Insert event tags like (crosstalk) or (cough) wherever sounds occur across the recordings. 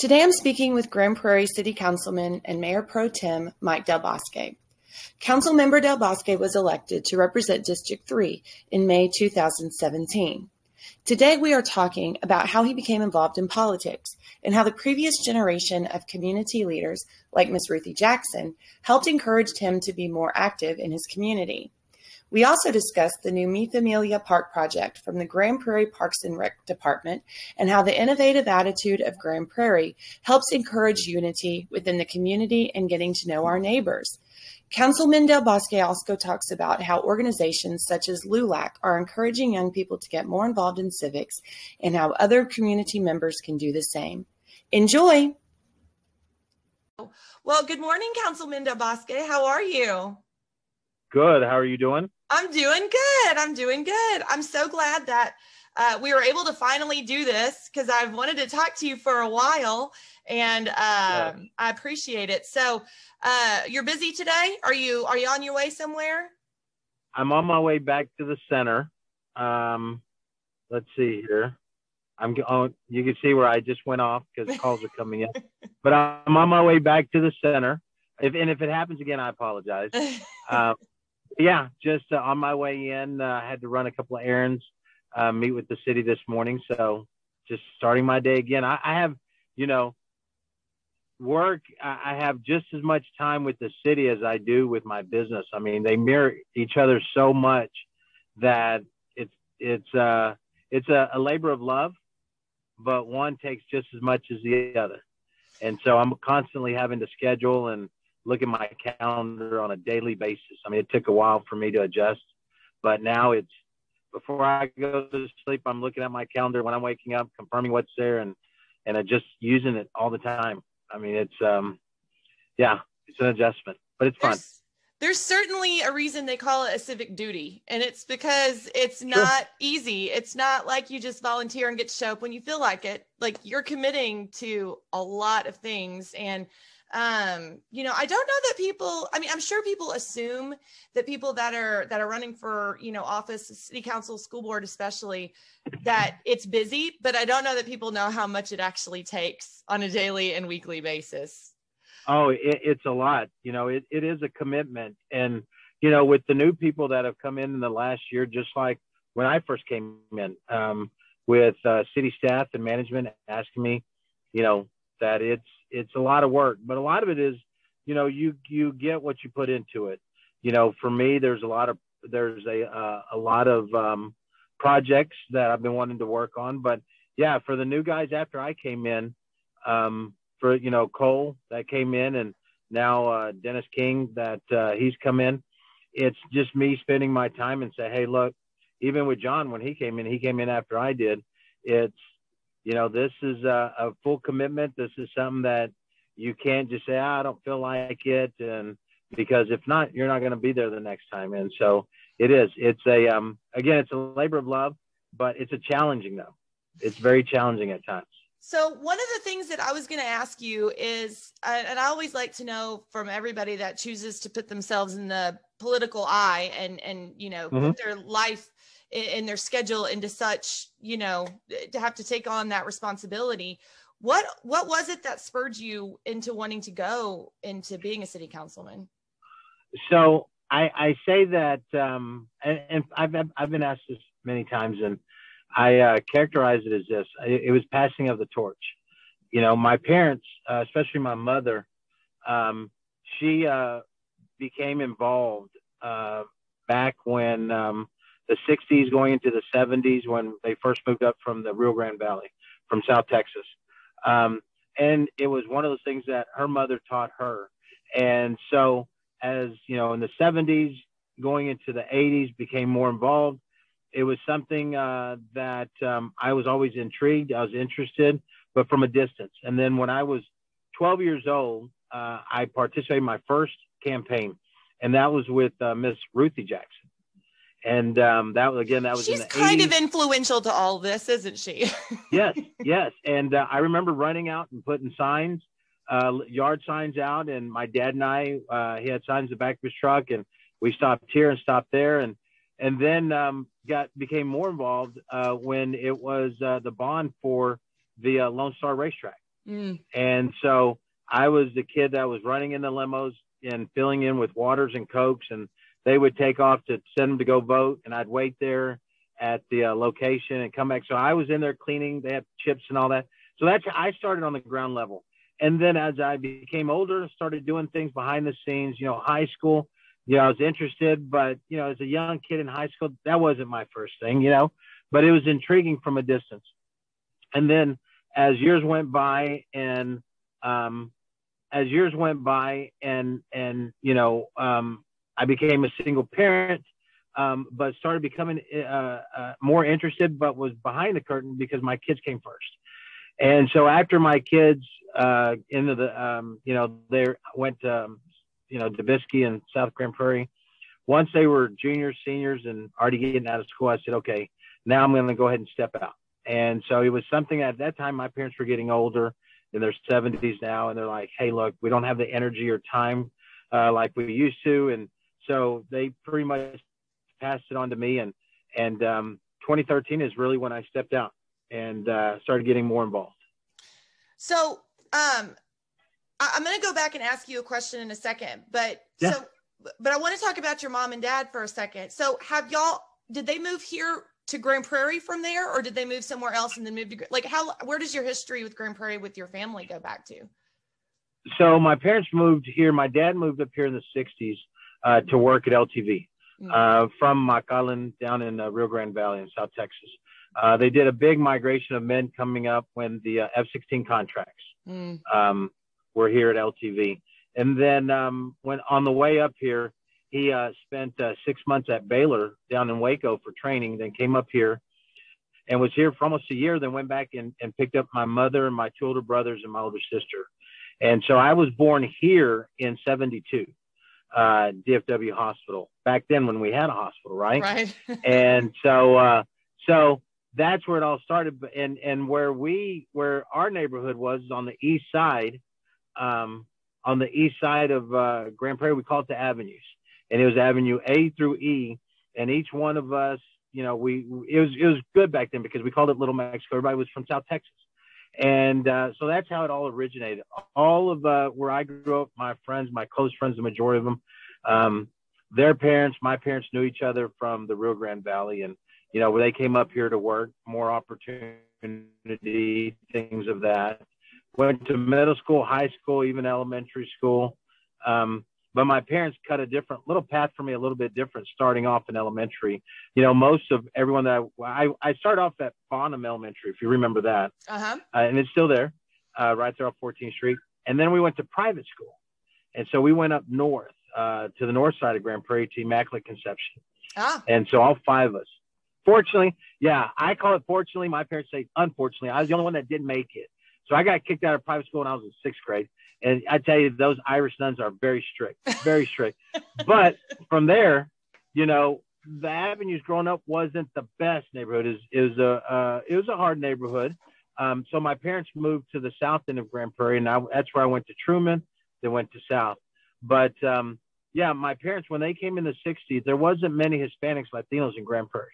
Today I'm speaking with Grand Prairie City Councilman and Mayor Pro Tem Mike Del Bosque. Councilmember Del Bosque was elected to represent District 3 in May 2017. Today we are talking about how he became involved in politics and how the previous generation of community leaders, like Miss Ruthie Jackson, helped encourage him to be more active in his community. We also discussed the new Mi Familia Park project from the Grand Prairie Parks and Rec Department and how the innovative attitude of Grand Prairie helps encourage unity within the community and getting to know our neighbors. Councilman Del Bosque also talks about how organizations such as LULAC are encouraging young people to get more involved in civics and how other community members can do the same. Enjoy! Well, good morning, Councilman Del Bosque. How are you? Good. How are you doing? I'm doing good. I'm doing good. I'm so glad that uh, we were able to finally do this because I've wanted to talk to you for a while, and uh, yeah. I appreciate it. So, uh, you're busy today. Are you Are you on your way somewhere? I'm on my way back to the center. Um, let's see here. I'm oh, you can see where I just went off because calls are coming in. But I'm on my way back to the center. If and if it happens again, I apologize. Uh, (laughs) yeah, just uh, on my way in, uh, I had to run a couple of errands, uh, meet with the city this morning. So just starting my day again. I, I have, you know, work. I have just as much time with the city as I do with my business. I mean, they mirror each other so much that it's it's uh it's a, a labor of love, but one takes just as much as the other. And so I'm constantly having to schedule and look at my calendar on a daily basis. I mean, it took a while for me to adjust, but now it's before I go to sleep, I'm looking at my calendar when I'm waking up, confirming what's there, and and just using it all the time. I mean, it's um, yeah, it's an adjustment, but it's fun. There's, there's certainly a reason they call it a civic duty, and it's because it's not sure. easy. It's not like you just volunteer and get to show up when you feel like it. Like you're committing to a lot of things, and um you know i don't know that people i mean i'm sure people assume that people that are that are running for you know office city council school board especially that it's busy but i don't know that people know how much it actually takes on a daily and weekly basis. Oh it, it's a lot you know it, it is a commitment. And you know with the new people that have come in in the last year just like when i first came in um, with uh, city staff and management asking me you know that it's it's a lot of work, but a lot of it is, you know, you you get what you put into it. You know, for me, there's a lot of there's a uh, a lot of um, projects that I've been wanting to work on, but yeah, for the new guys after I came in, um, for you know Cole that came in, and now uh, Dennis King that uh, he's come in. It's just me spending my time and say, hey, look, even with John when he came in, he came in after I did. It's you know, this is a, a full commitment. This is something that you can't just say, oh, I don't feel like it. And because if not, you're not going to be there the next time. And so it is, it's a, um, again, it's a labor of love, but it's a challenging though. It's very challenging at times. So one of the things that I was going to ask you is, and I always like to know from everybody that chooses to put themselves in the political eye and and you know mm-hmm. put their life in, their schedule into such you know to have to take on that responsibility. What what was it that spurred you into wanting to go into being a city councilman? So i i say that um and, and i've i've been asked this many times and i uh, characterize it as this. It was passing of the torch. You know my parents uh, especially my mother um she uh became involved uh back when um the 60s going into the 70s when they first moved up from the Rio Grande Valley from South Texas. Um, and it was one of those things that her mother taught her. And so, as you know, in the 70s, going into the 80s, became more involved. It was something uh, that um, I was always intrigued. I was interested, but from a distance. And then when I was 12 years old, uh, I participated in my first campaign, and that was with uh, Miss Ruthie Jackson and um, that was again that was she's kind 80s. of influential to all this isn't she (laughs) yes yes and uh, i remember running out and putting signs uh, yard signs out and my dad and i uh, he had signs in the back of his truck and we stopped here and stopped there and and then um, got became more involved uh, when it was uh, the bond for the uh, lone star racetrack Mm. And so I was the kid that was running in the limos and filling in with waters and cokes, and they would take off to send them to go vote, and I'd wait there at the uh, location and come back. So I was in there cleaning. They had chips and all that. So that's I started on the ground level, and then as I became older, started doing things behind the scenes. You know, high school. You know, I was interested, but you know, as a young kid in high school, that wasn't my first thing. You know, but it was intriguing from a distance. And then as years went by, and um, as years went by, and and you know, um, I became a single parent um, but started becoming uh, uh, more interested, but was behind the curtain because my kids came first. And so after my kids uh, into the, um, you know, they went to, um, you know, Dubiski and South Grand Prairie. Once they were juniors, seniors, and already getting out of school, I said, okay, now I'm going to go ahead and step out. And so it was something at that time, my parents were getting older in their 70s now, and they're like, hey, look, we don't have the energy or time uh, like we used to. And so they pretty much passed it on to me, and and um, 2013 is really when I stepped out and uh, started getting more involved. So um, I- am going to go back and ask you a question in a second, but yeah. so but I want to talk about your mom and dad for a second. So have y'all did they move here to Grand Prairie from there, or did they move somewhere else and then move to like how? Where does your history with Grand Prairie with your family go back to? So my parents moved here. My dad moved up here in the '60s uh, to work at LTV. Mm. uh, from McAllen down in uh, Rio Grande Valley in South Texas. Uh, they did a big migration of men coming up when the uh, F-16 contracts mm. um, were here at LTV. And then um, when on the way up here, he uh, spent uh, six months at Baylor down in Waco for training, then came up here and was here for almost a year, then went back and, and picked up my mother and my two older brothers and my older sister. And so I was born here in 72 uh, DFW hospital back then when we had a hospital, right? Right. (laughs) and so, uh, so that's where it all started. And, and where we, where our neighborhood was on the east side, um, on the east side of uh, Grand Prairie, we call it the avenues. And it was Avenue A through E. And each one of us, you know, we, it was, it was good back then because we called it Little Mexico. Everybody was from South Texas. And uh, so that's how it all originated. All of uh, where I grew up, my friends, my close friends, the majority of them, um, their parents, my parents knew each other from the Rio Grande Valley, and you know they came up here to work, more opportunity, things of that. Went to middle school, high school, even elementary school. Um, but my parents cut a different little path for me, a little bit different, starting off in elementary. You know, most of everyone that I, I, I started off at Bonham Elementary, if you remember that, uh-huh. uh, and it's still there, uh, right there off 14th Street. And then we went to private school, and so we went up north uh, to the north side of Grand Prairie to Immaculate Conception. Ah. And so all five of us. Fortunately, yeah, I call it fortunately. My parents say unfortunately. I was the only one that didn't make it. So I got kicked out of private school when I was in sixth grade. And I tell you, those Irish nuns are very strict, very (laughs) strict. but from there, you know, the avenues growing up wasn't the best neighborhood. It was, it was a uh, it was a hard neighborhood. Um, so my parents moved to the south end of Grand Prairie, and I, that's where I went to Truman. Then went to South. But um, yeah, my parents when they came in the '60s, there wasn't many Hispanics, Latinos in Grand Prairie.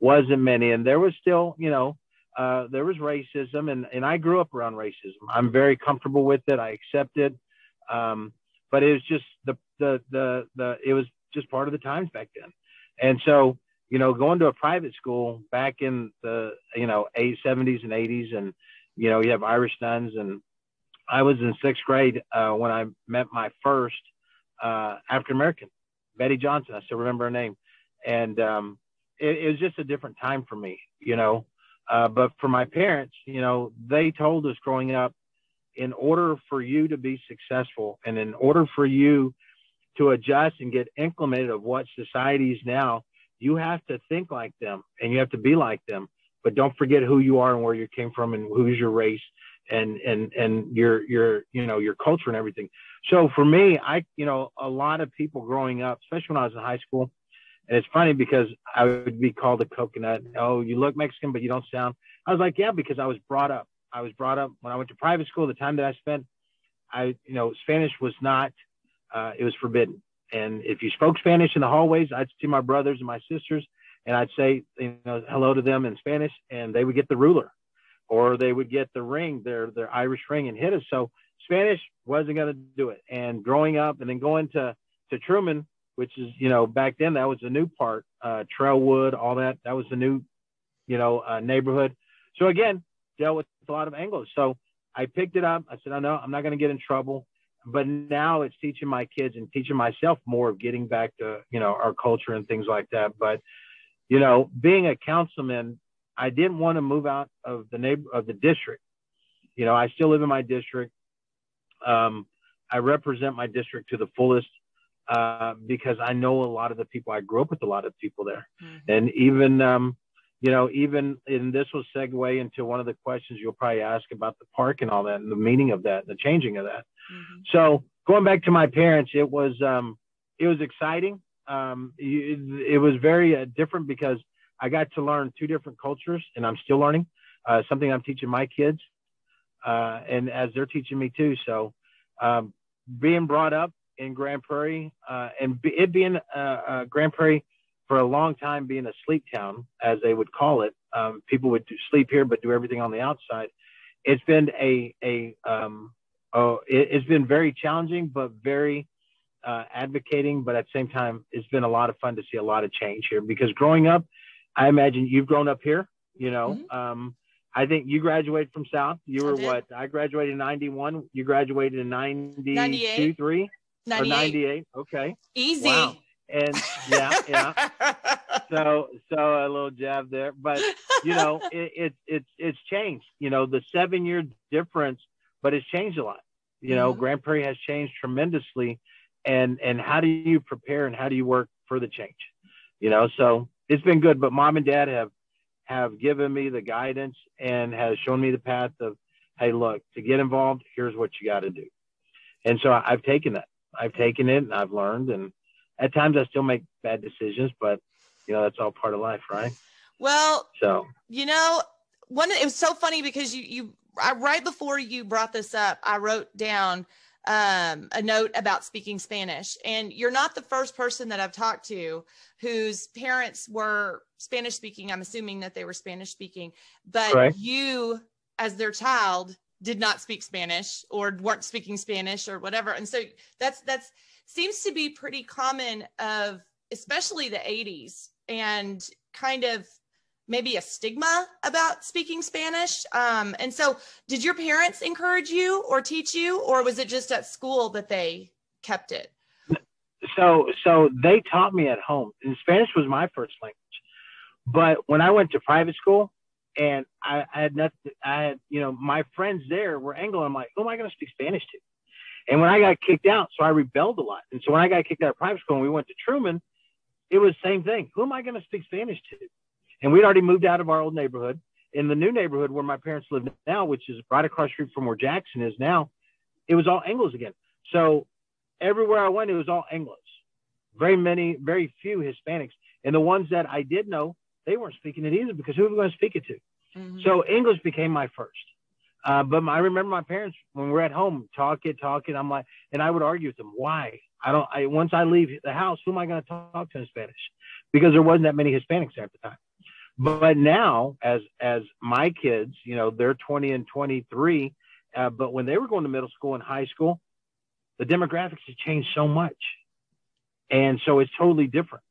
Wasn't many, and there was still, you know, uh, there was racism, and and I grew up around racism. I'm very comfortable with it. I accept it. Um, but it was just the, the the the it was just part of the times back then, and so you know, going to a private school back in the you know 80s, 70s and 80s, and you know, you have Irish nuns, and I was in sixth grade uh, when I met my first uh, African American, Betty Johnson. I still remember her name, and um, it, it, was just a different time for me, you know. Uh, but for my parents, you know, they told us growing up, in order for you to be successful, and in order for you to adjust and get incremented of what society is now, you have to think like them and you have to be like them. But don't forget who you are and where you came from and who's your race and and and your your you know your culture and everything. So for me, I you know a lot of people growing up, especially when I was in high school, and it's funny because I would be called a coconut. Oh, you look Mexican, but you don't sound. I was like, yeah, because I was brought up. I was brought up when I went to private school. The time that I spent, I you know Spanish was not. Uh, it was forbidden. And if you spoke Spanish in the hallways, I'd see my brothers and my sisters, and I'd say, you know, hello to them in Spanish, and they would get the ruler or they would get the ring, their their Irish ring, and hit us. So Spanish wasn't going to do it. And growing up and then going to to Truman, which is you know back then that was the new part, uh, Trailwood, all that that was the new, you know, uh, neighborhood. So again, dealt with a lot of Anglos. So I picked it up. I said, I know I'm not going to get in trouble. But now it's teaching my kids and teaching myself more of getting back to you know our culture and things like that. But you know, being a councilman, I didn't want to move out of the neighbor of the district. You know, I still live in my district. Um, I represent my district to the fullest uh, because I know a lot of the people. I grew up with a lot of people there, mm-hmm. and even um, you know, even and this will segue into one of the questions you'll probably ask about the park and all that, and the meaning of that, and the changing of that. Mm-hmm. So going back to my parents, it was um, it was exciting. Um, it, it was very uh, different because I got to learn two different cultures, and I'm still learning. Uh, something I'm teaching my kids, uh, and as they're teaching me too. So, um, being brought up in Grand Prairie, uh, and it being uh, uh, Grand Prairie for a long time being a sleep town, as they would call it. Um, people would do, sleep here, but do everything on the outside. It's been a a um, oh, it, has been very challenging, but very uh, advocating. But at the same time, it's been a lot of fun to see a lot of change here because growing up, I imagine you've grown up here. You know, mm-hmm. um, I think you graduated from South. You were I what? I graduated in '91. You graduated in '92, three, 98. 98. Okay. Easy. Wow. And yeah, yeah. (laughs) so, so a little jab there, but you know, (laughs) it, it it's it's changed. You know, the seven year difference, but it's changed a lot. You know, mm-hmm. Grand Prairie has changed tremendously, and and how do you prepare and how do you work for the change? You know, so it's been good. But mom and dad have have given me the guidance and has shown me the path of, hey, look, to get involved, here's what you got to do. And so I've taken that. I've taken it and I've learned. And at times I still make bad decisions, but you know, that's all part of life, right? Well, so, you know, one, it was so funny because you, you, I, right before you brought this up, I wrote down um, a note about speaking Spanish. And you're not the first person that I've talked to whose parents were Spanish speaking. I'm assuming that they were Spanish speaking, but right. you, as their child, did not speak Spanish or weren't speaking Spanish or whatever. And so that's that's seems to be pretty common of especially the 80s and kind of maybe a stigma about speaking Spanish. Um, and so, did your parents encourage you or teach you, or was it just at school that they kept it? So, so they taught me at home, and Spanish was my first language. But when I went to private school, and I, I had nothing, I had, you know, my friends there were Anglo. I'm like, who am I going to speak Spanish to? And when I got kicked out, so I rebelled a lot. And so when I got kicked out of private school and we went to Truman, it was the same thing. Who am I going to speak Spanish to? And we'd already moved out of our old neighborhood. In the new neighborhood where my parents live now, which is right across street from where Jackson is now, it was all Anglos again. So everywhere I went, it was all Anglos. Very many, very few Hispanics. And the ones that I did know, they weren't speaking it either because who were we going to speak it to? Mm-hmm. So English became my first. Uh, but I remember my parents when we're at home talking, talking. I'm like, and I would argue with them. Why? I don't. I once I leave the house, who am I going to talk to in Spanish? Because there wasn't that many Hispanics there at the time. But now, as as my kids, you know, they're 20 and 23. Uh, but when they were going to middle school and high school, the demographics have changed so much, and so it's totally different.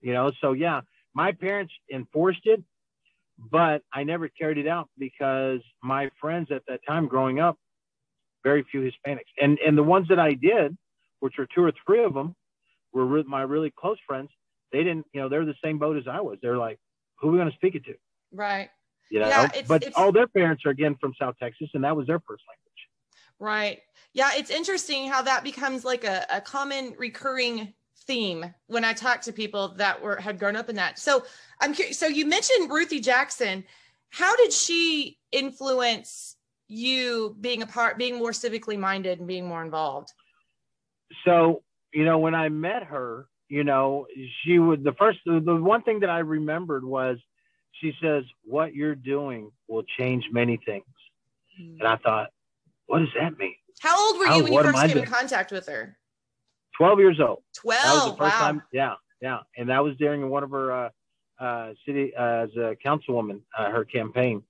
You know, so yeah, my parents enforced it, but I never carried it out because my friends at that time growing up, very few Hispanics, and and the ones that I did, which were two or three of them, were re- my really close friends. They didn't, you know, they're the same boat as I was. They're like, who are we going to speak it to? Right. You know, yeah, it's, but it's, all their parents are again from South Texas, and that was their first language. Right. Yeah, it's interesting how that becomes like a, a common recurring theme when I talk to people that were had grown up in that. So I'm curious. So you mentioned Ruthie Jackson. How did she influence you being a part, being more civically minded and being more involved? So you know, when I met her, you know, she would the first the one thing that I remembered was she says, What you're doing will change many things. Mm-hmm. And I thought, what does that mean? How old were you How, when you first came in contact with her? 12 years old. 12. That was the first wow. time. Yeah. Yeah. And that was during one of her, uh, uh, city, uh, as a councilwoman, uh, her campaign.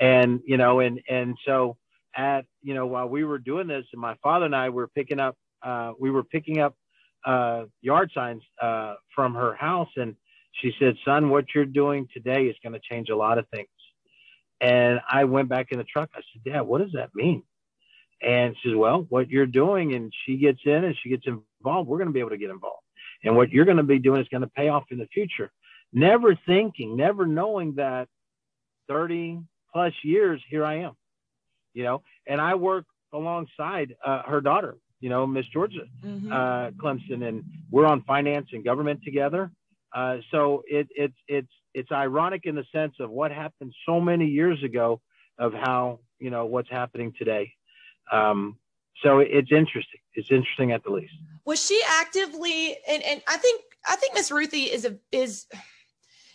and you know, and and so at you know while we were doing this, and my father and I were picking up, uh, we were picking up uh, yard signs uh, from her house, and she said, "Son, what you're doing today is going to change a lot of things." And I went back in the truck. I said, "Dad, what does that mean?" And she says, "Well, what you're doing," and she gets in and she gets involved. We're going to be able to get involved, and what you're going to be doing is going to pay off in the future. Never thinking, never knowing that 30 plus years here I am, you know, and I work alongside uh, her daughter, you know, Miss Jorja mm-hmm. uh, Clemson, and we're on finance and government together. Uh, so it, it, it's it's ironic in the sense of what happened so many years ago of how you know what's happening today. Um, so it's interesting. It's interesting at the least. Was she actively and, and I think I think Miss Ruthie is a is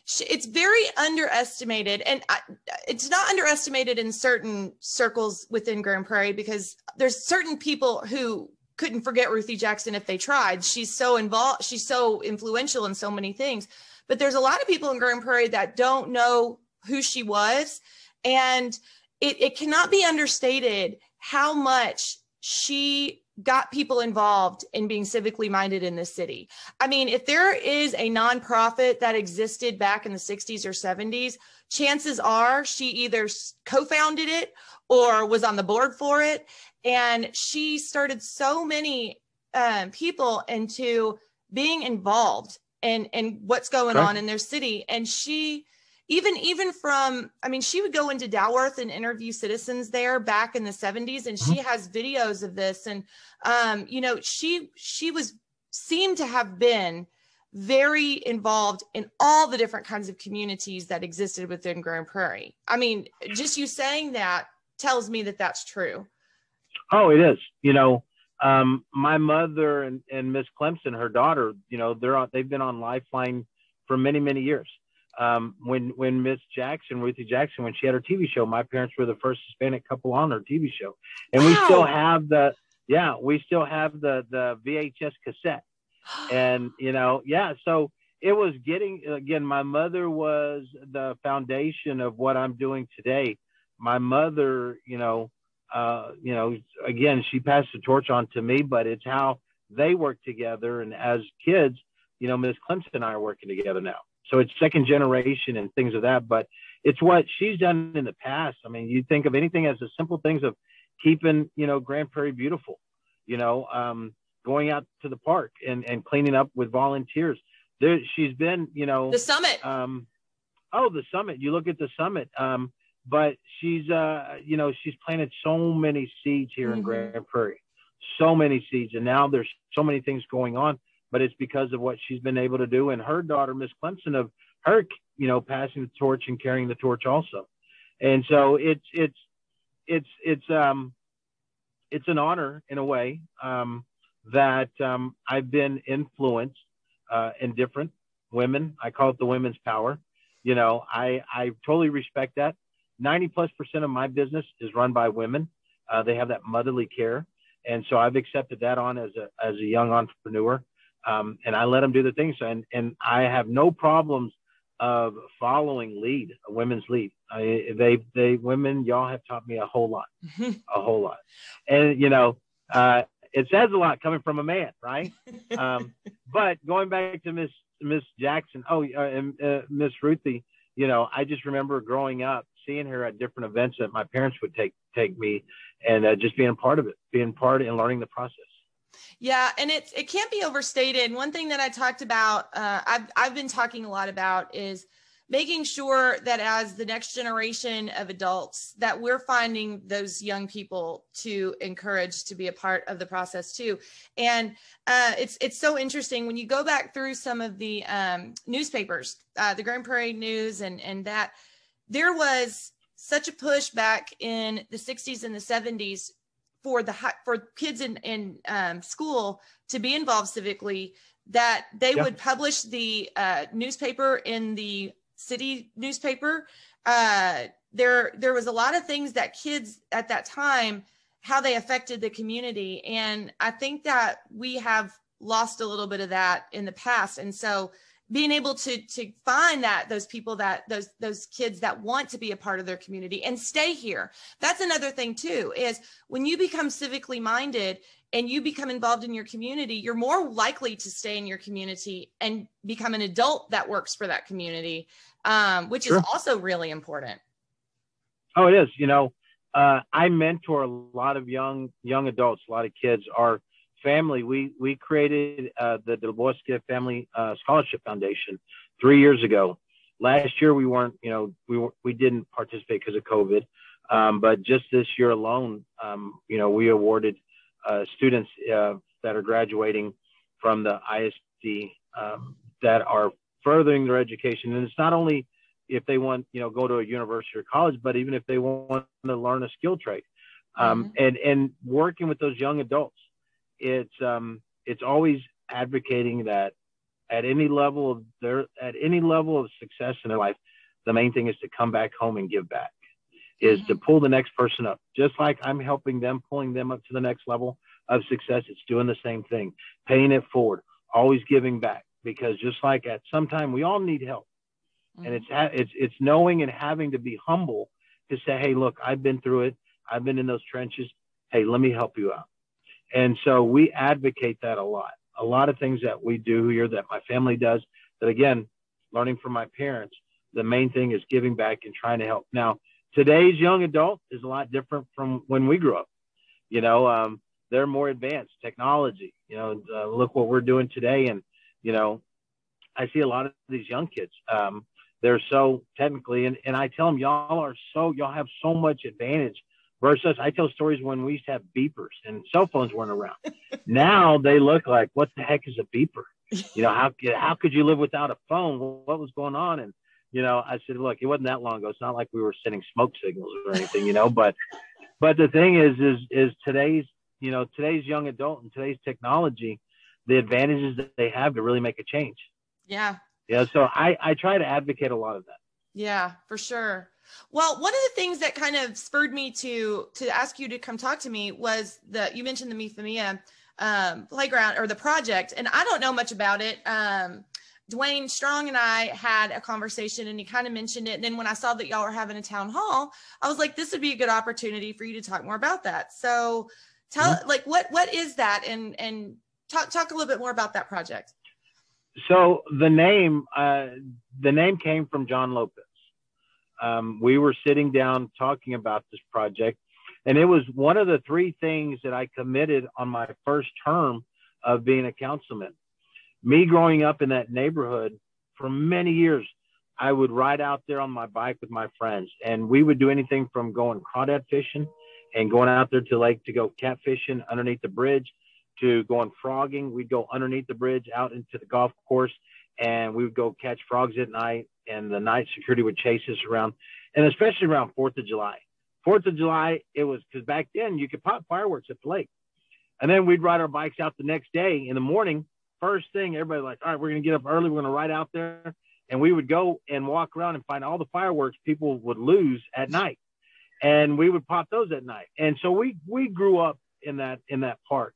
it's very underestimated and I, it's not underestimated in certain circles within grand prairie because there's certain people who couldn't forget ruthie jackson if they tried she's so involved she's so influential in so many things but there's a lot of people in grand prairie that don't know who she was and it, it cannot be understated how much she got people involved in being civically minded in this city. I mean, if there is a nonprofit that existed back in the 60s or 70s, chances are she either co founded it or was on the board for it. And she started so many um, people into being involved in, in what's going on in their city. And she, even even from i mean she would go into dalworth and interview citizens there back in the 70s and she mm-hmm. has videos of this. And um, you know she she was seemed to have been very involved in all the different kinds of communities that existed within grand prairie. I mean just you saying that tells me that that's true. Oh it is. You know um, my mother and, and miss clemson her daughter you know they're on they've been on lifeline for many many years um, when when Miss Jackson, Ruthie Jackson, when she had her TV show, my parents were the first Hispanic couple on her TV show, and wow. we still have the yeah, we still have the the VHS cassette, (gasps) and you know yeah, so it was getting again. My mother was the foundation of what I'm doing today. My mother, you know, uh, you know, again, she passed the torch on to me, but it's how they work together, and as kids, you know, Miss Clemson and I are working together now. So it's second generation and things of that. But it's what she's done in the past. I mean, you think of anything as the simple things of keeping, you know, Grand Prairie beautiful, you know, um, going out to the park and, and cleaning up with volunteers. There, she's been, you know, the summit. Um, oh, the summit. You look at the summit. Um, but she's, uh, you know, she's planted so many seeds here mm-hmm. in Grand Prairie, so many seeds, and now there's so many things going on but it's because of what she's been able to do. And her daughter, Miss Clemson, of her, you know, passing the torch and carrying the torch also. And so it's it's it's it's um it's an honor in a way um, that um, I've been influenced uh, in different women. I call it the women's power. You know, I I totally respect that. Ninety plus percent of my business is run by women. Uh, they have that motherly care, and so I've accepted that on as a as a young entrepreneur um, and I let them do the things. And and I have no problems of following lead, a women's lead. I, they they women, y'all have taught me a whole lot, (laughs) a whole lot. And you know, uh, it says a lot coming from a man, right? (laughs) Um, but going back to Miss Miss Jackson, oh, uh, and uh, Miss Ruthie, you know, I just remember growing up seeing her at different events that my parents would take take me, and uh, just being a part of it, being part and learning the process. Yeah, and it's it can't be overstated. One thing that I talked about, uh, I've I've been talking a lot about is making sure that as the next generation of adults that we're finding those young people to encourage to be a part of the process too and uh, it's it's so interesting when you go back through some of the um, newspapers uh, the grand prairie news and and that there was such a push back in the 60s and the 70s for the for kids in in um, school to be involved civically that they would publish the uh, newspaper in the city newspaper. Uh, there there was a lot of things that kids at that time how they affected the community. And i think that we have lost a little bit of that in the past. And so being able to to find that those people that those those kids that want to be a part of their community and stay here. That's another thing too is when you become civically minded and you become involved in your community you're more likely to stay in your community and become an adult that works for that community um, which sure. is also really important. Oh it is. You know uh, i mentor a lot of young young adults. A lot of kids are family, we we created uh, the Bosque Family uh, Scholarship Foundation three years ago. Last year we weren't, you know, we were, we didn't participate because of COVID, um, but just this year alone, um, you know, we awarded uh, students uh, that are graduating from the ISD um, that are furthering their education, and it's not only if they want, you know, go to a university or college, but even if they want to learn a skill trade. Um, mm-hmm. and and working with those young adults it's um, it's always advocating that at any level of their at any level of success in their life, the main thing is to come back home and give back, is mm-hmm. to pull the next person up. Just like I'm helping them, pulling them up to the next level of success, it's doing the same thing, paying it forward, always giving back. Because just like at some time, we all need help, mm-hmm. and it's it's it's knowing and having to be humble to say, hey, look, I've been through it. I've been in those trenches. Hey, let me help you out. And so we advocate that a lot. A lot of things that we do here that my family does, that again, learning from my parents, the main thing is giving back and trying to help. Now, today's young adult is a lot different from when we grew up. You know, um, they're more advanced technology. You know, uh, look what we're doing today. And, you know, I see a lot of these young kids. Um, they're so technically, and, and I tell them, y'all are so, y'all have so much advantage versus I tell stories when we used to have beepers and cell phones weren't around. now they look like, what the heck is a beeper? You know, how, how could you live without a phone? What was going on? And, you know, I said, look, it wasn't that long ago. It's not like we were sending smoke signals or anything, you know, but, but the thing is, is, is today's, you know, today's young adult and today's technology, the advantages that they have to really make a change. Yeah. Yeah. So I, I try to advocate a lot of that. Yeah, for sure. Well, one of the things that kind of spurred me to to ask you to come talk to me was the you mentioned the Mi um, playground or the project, and I don't know much about it. Um, Duane Strawn and I had a conversation, and he kind of mentioned it. And then when I saw that y'all were having a town hall, I was like, this would be a good opportunity for you to talk more about that. So, tell mm-hmm. like what what is that, and and talk talk a little bit more about that project. So the name uh, the name came from John Lopez um, we were sitting down talking about this project, and it was one of the three things that I committed on my first term of being a councilman. Me growing up in that neighborhood for many years, I would ride out there on my bike with my friends, and we would do anything from going crawdad fishing and going out there to lake to go catfishing underneath the bridge to going frogging. We'd go underneath the bridge out into the golf course and we would go catch frogs at night and the night security would chase us around and especially around fourth of july. Fourth of july it was because back then you could pop fireworks at the lake. And then we'd ride our bikes out the next day in the morning. First thing everybody like all right we're to get up early we're to ride out there and we would go and walk around and find all the fireworks people would lose at night. And we would pop those at night. And so we we grew up in that in that park.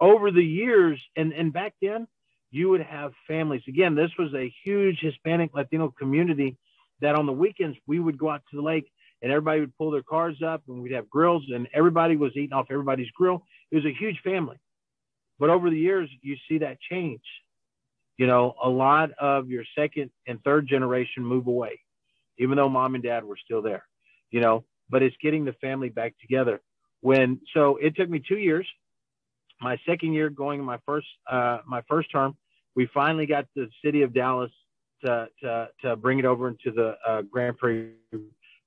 Over the years and and back then you would have families. Again, this was a huge Hispanic Latino community that on the weekends we would go out to the lake and everybody would pull their cars up and we'd have grills and everybody was eating off everybody's grill. It was a huge family. But over the years, you see that change. You know, a lot of your second and third generation move away, even though mom and dad were still there, you know, but it's getting the family back together. When, so it took me two years. My second year going in my first, uh, my first term, we finally got the city of Dallas to, to, to bring it over into the uh, Grand Prairie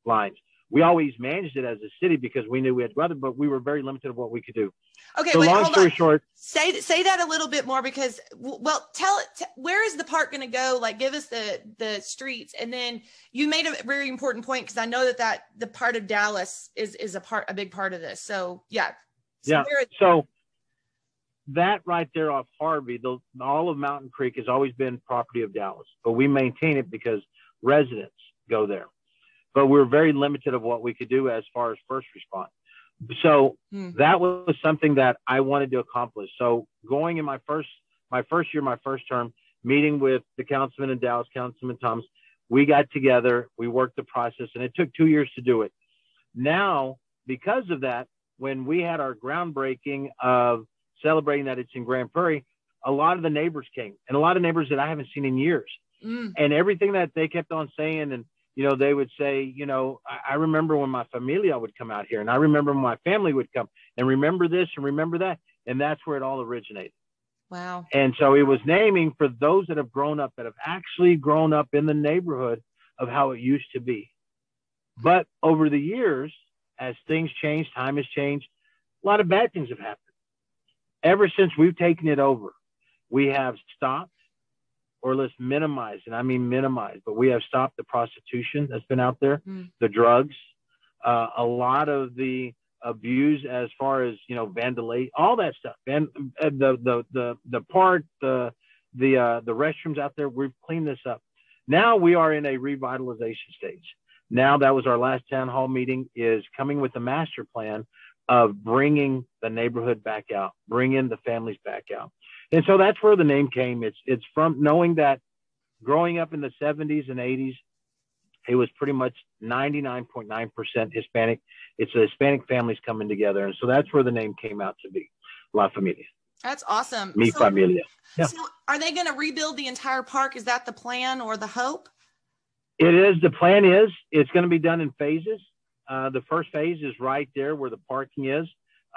lines. We always managed it as a city because we knew we had weather, but we were very limited of what we could do. Okay, so wait, long story on. short, say say that a little bit more because well, tell it. T- where is the park going to go? Like, give us the the streets, and then you made a very important point because I know that that the part of Dallas is is a part a big part of this. So yeah, so yeah. so that right there off Harvey, the, all of Mountain Creek has always been property of Dallas, but we maintain it because residents go there. But we're very limited of what we could do as far as first response. So hmm. that was something that I wanted to accomplish. So going in my first my first year, my first term, meeting with the councilman in Dallas, Councilman Thomas. We got together, we worked the process, and it took two years to do it. Now, because of that, when we had our groundbreaking of celebrating that it's in Grand Prairie, a lot of the neighbors came and a lot of neighbors that I haven't seen in years. Mm. And everything that they kept on saying, and you know, they would say, you know, I, I, remember when my familia would come out here, and I remember when my family would come, and remember this and remember that, and that's where it all originated. Wow. And so it was naming for those that have grown up, that have actually grown up in the neighborhood of how it used to be. But over the years, as things change, time has changed, a lot of bad things have happened. Ever since we've taken it over, we have stopped or let's minimize, and I mean minimize, but we have stopped the prostitution that's been out there, mm. the drugs, uh, a lot of the abuse as far as you know vandalate, all that stuff, and uh, the the the the part, the the uh, the restrooms out there, we've cleaned this up. Now we are in a revitalization stage. Now that was our last town hall meeting is coming with the master plan of bringing the neighborhood back out, bringing the families back out. And so that's where the name came. It's it's from knowing that growing up in the 70s and 80s, it was pretty much 99.9% Hispanic. It's the Hispanic families coming together, and so that's where the name came out to be, La Familia. That's awesome. Mi so, familia. Yeah. So, are they going to rebuild the entire park? Is that the plan or the hope? It is. The plan is it's going to be done in phases. Uh, the first phase is right there where the parking is.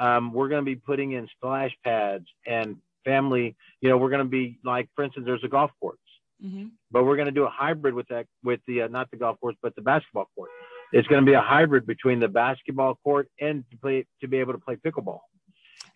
Um, we're going to be putting in splash pads and family, you know, we're going to be like, for instance, there's a golf course, mm-hmm. but we're going to do a hybrid with that, with the, uh, not the golf course, but the basketball court. It's going to be a hybrid between the basketball court and to play, to be able to play pickleball.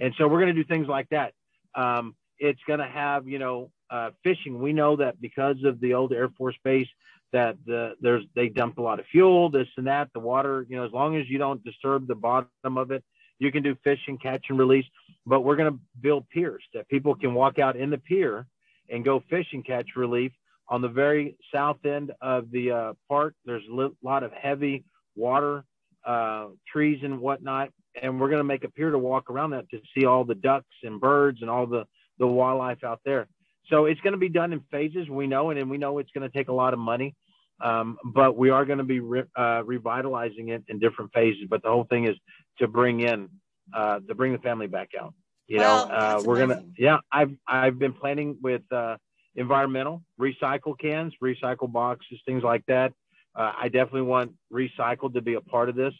And so we're going to do things like that. Um, it's going to have, you know, uh, fishing. We know that because of the old Air Force Base, that the, there's they dump a lot of fuel, this and that. The water, you know, as long as you don't disturb the bottom of it, you can do fishing, catch and release, but we're going to build piers that people can walk out in the pier and go fish and catch relief. On the very south end of the uh, park, there's a lot of heavy water, uh, trees and whatnot, and we're going to make a pier to walk around that to see all the ducks and birds and all the the wildlife out there. So it's going to be done in phases. We know, and we know it's going to take a lot of money. Um, but we are going to be re- uh, revitalizing it in different phases. But the whole thing is to bring in, uh, to bring the family back out. You know, uh, we're gonna, yeah. I've I've been planning with uh, environmental recycle cans, recycle boxes, things like that. Uh, I definitely want recycled to be a part of this.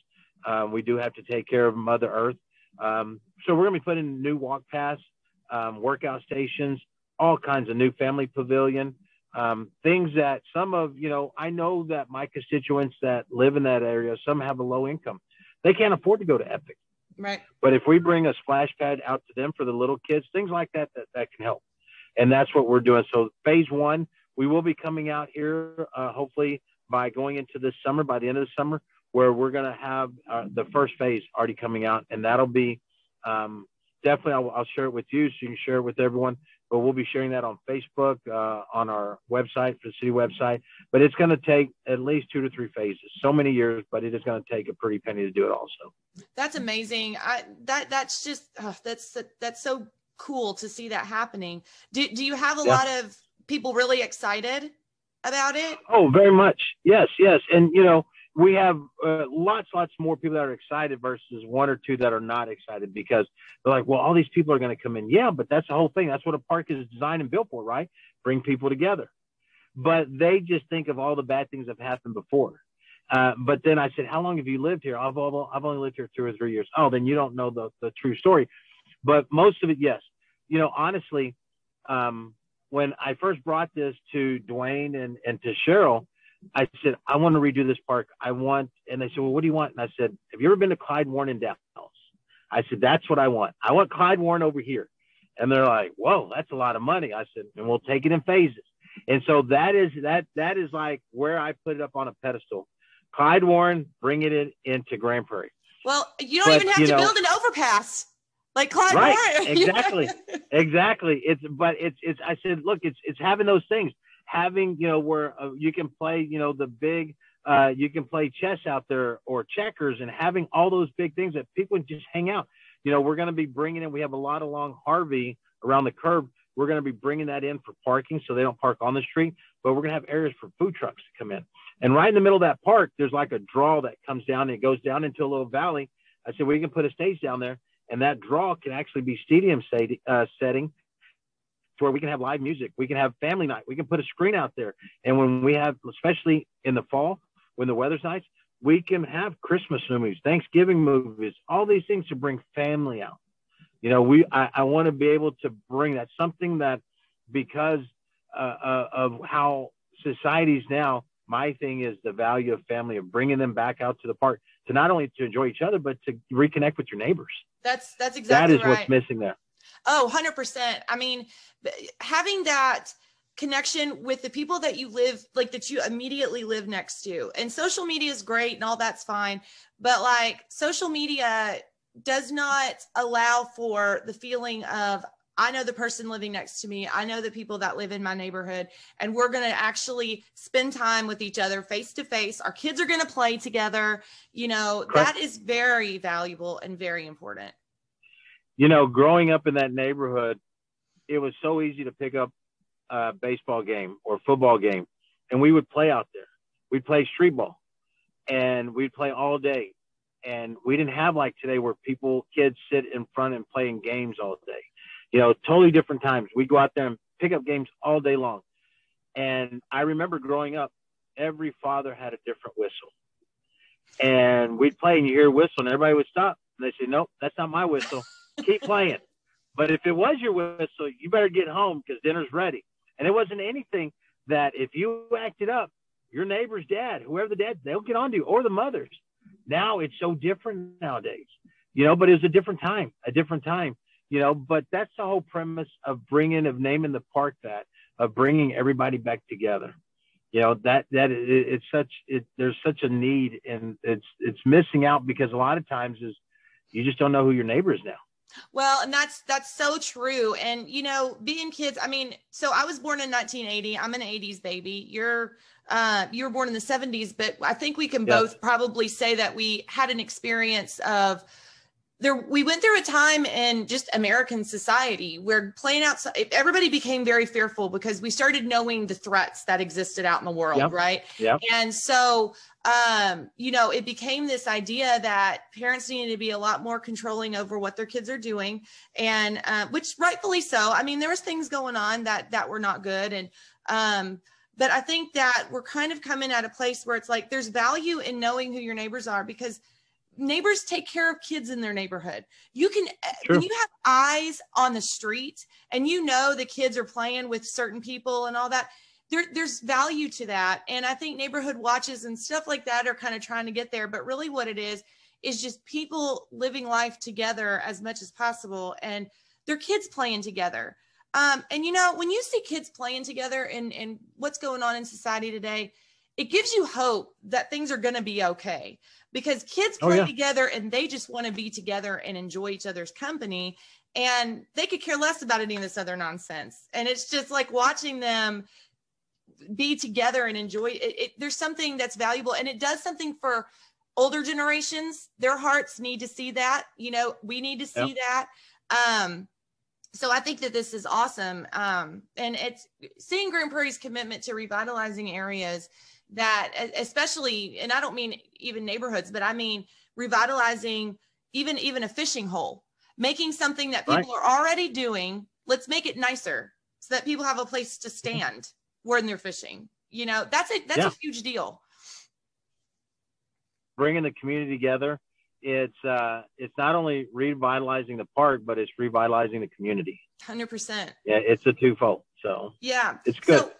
Uh, we do have to take care of Mother Earth. Um, so we're gonna be putting new walk paths, um, workout stations, all kinds of new family pavilion um, things that some of you know i know that my constituents that live in that area some have a low income. They can't afford to go to epic. Right. But if we bring a splash pad out to them for the little kids things like that that, that can help. And that's what we're doing. So phase one we will be coming out here uh, hopefully by going into this summer by the end of the summer where we're going to have uh, the first phase already coming out. And that'll be um, definitely I'll, I'll, share it with you so you can share it with everyone but we'll be sharing that on Facebook, uh, on our website, the city website. But it's going to take at least two to three phases. So many years, but it is going to take a pretty penny to do it. Also, that's amazing. I that that's just uh, that's that's so cool to see that happening. Do do you have a yeah. lot of people really excited about it? Oh, very much. Yes, yes, and you know we have uh, lots, lots more people that are excited versus one or two that are not excited because they're like, well, all these people are going to come in. Yeah, but that's the whole thing. That's what a park is designed and built for, right? Bring people together. But they just think of all the bad things that have happened before. Uh, but then I said, how long have you lived here? I've, I've only lived here two or three years. Oh, then you don't know the, the true story. But most of it, yes. You know, honestly, um, when I first brought this to Duane and, and to Cheryl, I said, I want to redo this park. I want, and they said, well, what do you want? And I said, have you ever been to Clyde Warren in Dallas? I said, that's what I want. I want Clyde Warren over here. And they're like, whoa, that's a lot of money. I said, and we'll take it in phases. And so that is, that, that is like where I put it up on a pedestal. Clyde Warren, bring it in into Grand Prairie. Well, you don't but, even have to know, build an overpass like Clyde right, Warren. (laughs) exactly. exactly. It's, but it's, it's, I said, look, it's, it's having those things having you know where uh, you can play you know the big uh, you can play chess out there or checkers and having all those big things that people can just hang out. You know, we're going to be bringing in. We have a lot along Harvey around the curve we're going to be bringing that in for parking so they don't park on the street, but we're going to have areas for food trucks to come in. And right in the middle of that park, there's like a draw that comes down and it goes down into a little valley. I said, we can put a stage down there and that draw can actually be stadium uh, setting to where we can have live music. We can have family night. We can put a screen out there. And when we have, especially in the fall, when the weather's nice, we can have Christmas movies, Thanksgiving movies, all these things to bring family out. You know, we I, I want to be able to bring that something that because uh, uh, of how society's now. My thing is the value of family of bringing them back out to the park to not only to enjoy each other but to reconnect with your neighbors. That's that's exactly that is right. what's missing there. Oh, 100%. I mean, having that connection with the people that you live like that you immediately live next to. And social media is great and all that's fine, but like social media does not allow for the feeling of I know the person living next to me. I know the people that live in my neighborhood, and we're going to actually spend time with each other face to face. Our kids are going to play together. You know, Correct. that is very valuable and very important. You know, growing up in that neighborhood, it was so easy to pick up a baseball game or football game, and we would play out there. We'd play street ball, and we'd play all day. And we didn't have like today where people kids sit in front and playing games all day. You know totally different times. We go out there and pick up games all day long. And i remember growing up every father had a different whistle. And we'd play and you hear a whistle and everybody would stop. And they say nope that's not my whistle keep playing but if it was your whistle you better get home because dinner's ready and it wasn't anything that if you acted up your neighbor's dad whoever the dad they'll get on to you or the mothers now it's so different nowadays, you know, but it was a different time, a different time, you know, but that's the whole premise of bringing, of naming the park that, of bringing everybody back together. You know, that, that it, it's such, it, there's such a need and it's, it's missing out because a lot of times is you just don't know who your neighbor is now. Well, and that's that's so true. And you know, being kids, I mean, so I was born in 1980. I'm an 80s baby. You're uh, you were born in the 70s, but I think we can both probably say that we had an experience of there. We went through a time in just American society where playing outside, everybody became very fearful because we started knowing the threats that existed out in the world, yep. right? Yeah. And so, um, you know, it became this idea that parents needed to be a lot more controlling over what their kids are doing, and uh, which rightfully so. I mean, there was things going on that that were not good, and um, but I think that we're kind of coming at a place where it's like there's value in knowing who your neighbors are because neighbors take care of kids in their neighborhood. You can True. when you have eyes on the street and you know the kids are playing with certain people and all that. There, there's value to that. And I think neighborhood watches and stuff like that are kind of trying to get there. But really, what it is, is just people living life together as much as possible and their kids playing together. Um, and you know, when you see kids playing together and, and what's going on in society today, it gives you hope that things are going to be okay because kids oh, play oh, yeah. together and they just want to be together and enjoy each other's company and they could care less about any of this other nonsense. And it's just like watching them be together and enjoy it, it there's something that's valuable and it does something for older generations. Their hearts need to see that, you know, we need to see yep. that. Um, so I think that this is awesome. Um, and it's seeing Grand Prairie's commitment to revitalizing areas that, especially, and I don't mean even neighborhoods, but I mean revitalizing even even a fishing hole, making something that people right. are already doing. Let's make it nicer so that people have a place to stand when they're fishing. You know, that's a that's yeah. a huge deal. Bringing the community together it's uh, it's not only revitalizing the park, but it's revitalizing the community. Hundred percent. Yeah, it's a twofold. So yeah, it's good. So,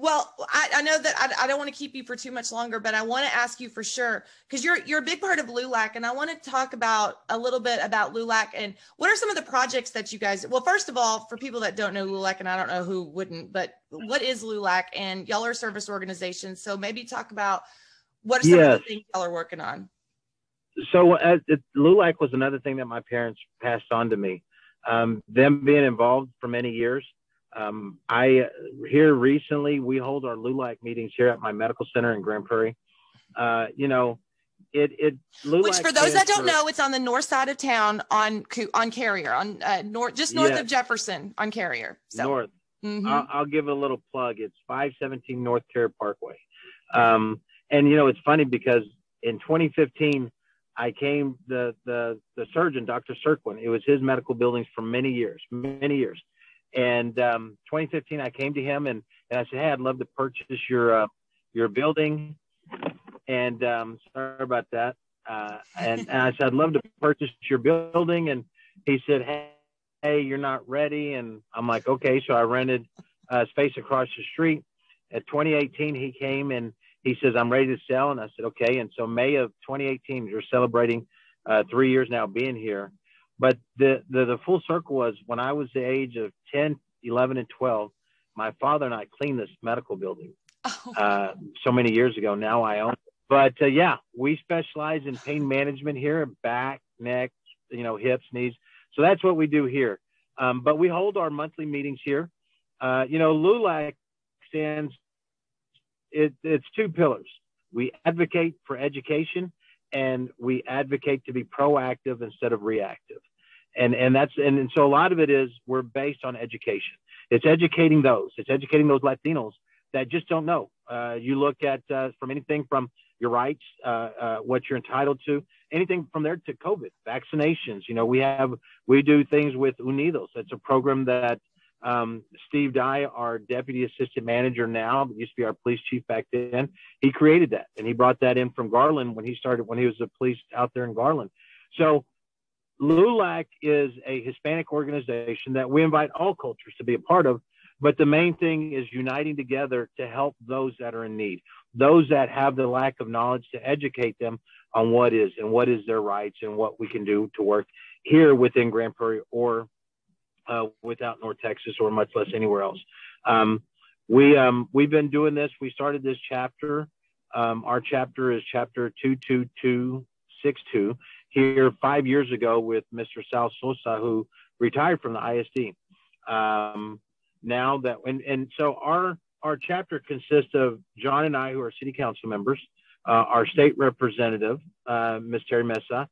well, I, I, know that I, I don't want to keep you for too much longer, but I want to ask you for sure because you're you're a big part of LULAC, and I want to talk about a little bit about LULAC and what are some of the projects that you guys. Well, first of all, for people that don't know LULAC, and I don't know who wouldn't, but what is LULAC? And y'all are service organizations, so maybe talk about what are some yes. of the things y'all are working on so as it, LULAC was another thing that my parents passed on to me. Um, them being involved for many years. Um, I here recently we hold our LULAC meetings here at my medical center in Grand Prairie. Uh, you know, it it which for those that don't for, know, it's on the north side of town on on Carrier on uh, north just north yes. of Jefferson on Carrier. So. North. Mm-hmm. I'll, I'll, give a little plug. It's 517 North Carrier Parkway. Um, and you know it's funny because in 2015 I came the the the surgeon Dr. Serquin. It was his medical buildings for many years, many years. And um, 2015 I came to him and and I said, hey, I'd love to purchase your uh, your building and um, sorry about that. Uh, and, and, I said, I'd love to purchase your building. And he said, hey, hey, you're not ready. And I'm like, okay. So I rented a space across the street. At 2018, he came and he says, I'm ready to sell. And I said, okay. And so May of 2018, we're celebrating uh, three years now being here. But the, the, the full circle was when I was the age of 10, 11, and 12, my father and I cleaned this medical building oh. uh, so many years ago. Now I own it. but uh, yeah, we specialize in pain management here, back, neck, you know, hips, knees. So that's what we do here. Um, but we hold our monthly meetings here. Uh, you know, LULAC stands, it, it's two pillars. We advocate for education and we advocate to be proactive instead of reactive. And, and that's, and, and so a lot of it is we're based on education. It's educating those, it's educating those Latinos that just don't know. Uh, you look at uh, from anything from your rights, uh, uh, what you're entitled to, anything from there to COVID, vaccinations. You know, we have, we do things with Unidos. That's a program that um, Steve Dye, our deputy assistant manager now, used to be our police chief back then, he created that and he brought that in from Garland when he started, when he was a police out there in Garland. So LULAC is a Hispanic organization that we invite all cultures to be a part of. But the main thing is uniting together to help those that are in need those that have the lack of knowledge to educate them on what is and what is their rights and what we can do to work here within Grand Prairie or uh, without North Texas or much less anywhere else. Um, we um, we've been doing this. We started this chapter. Um, our chapter is chapter two two two six two here five years ago with Mr. Sal Sosa, who retired from the ISD. Um, now that and and so our our chapter consists of John and I, who are city council members, uh, our state representative, uh, Ms. Terry Meza,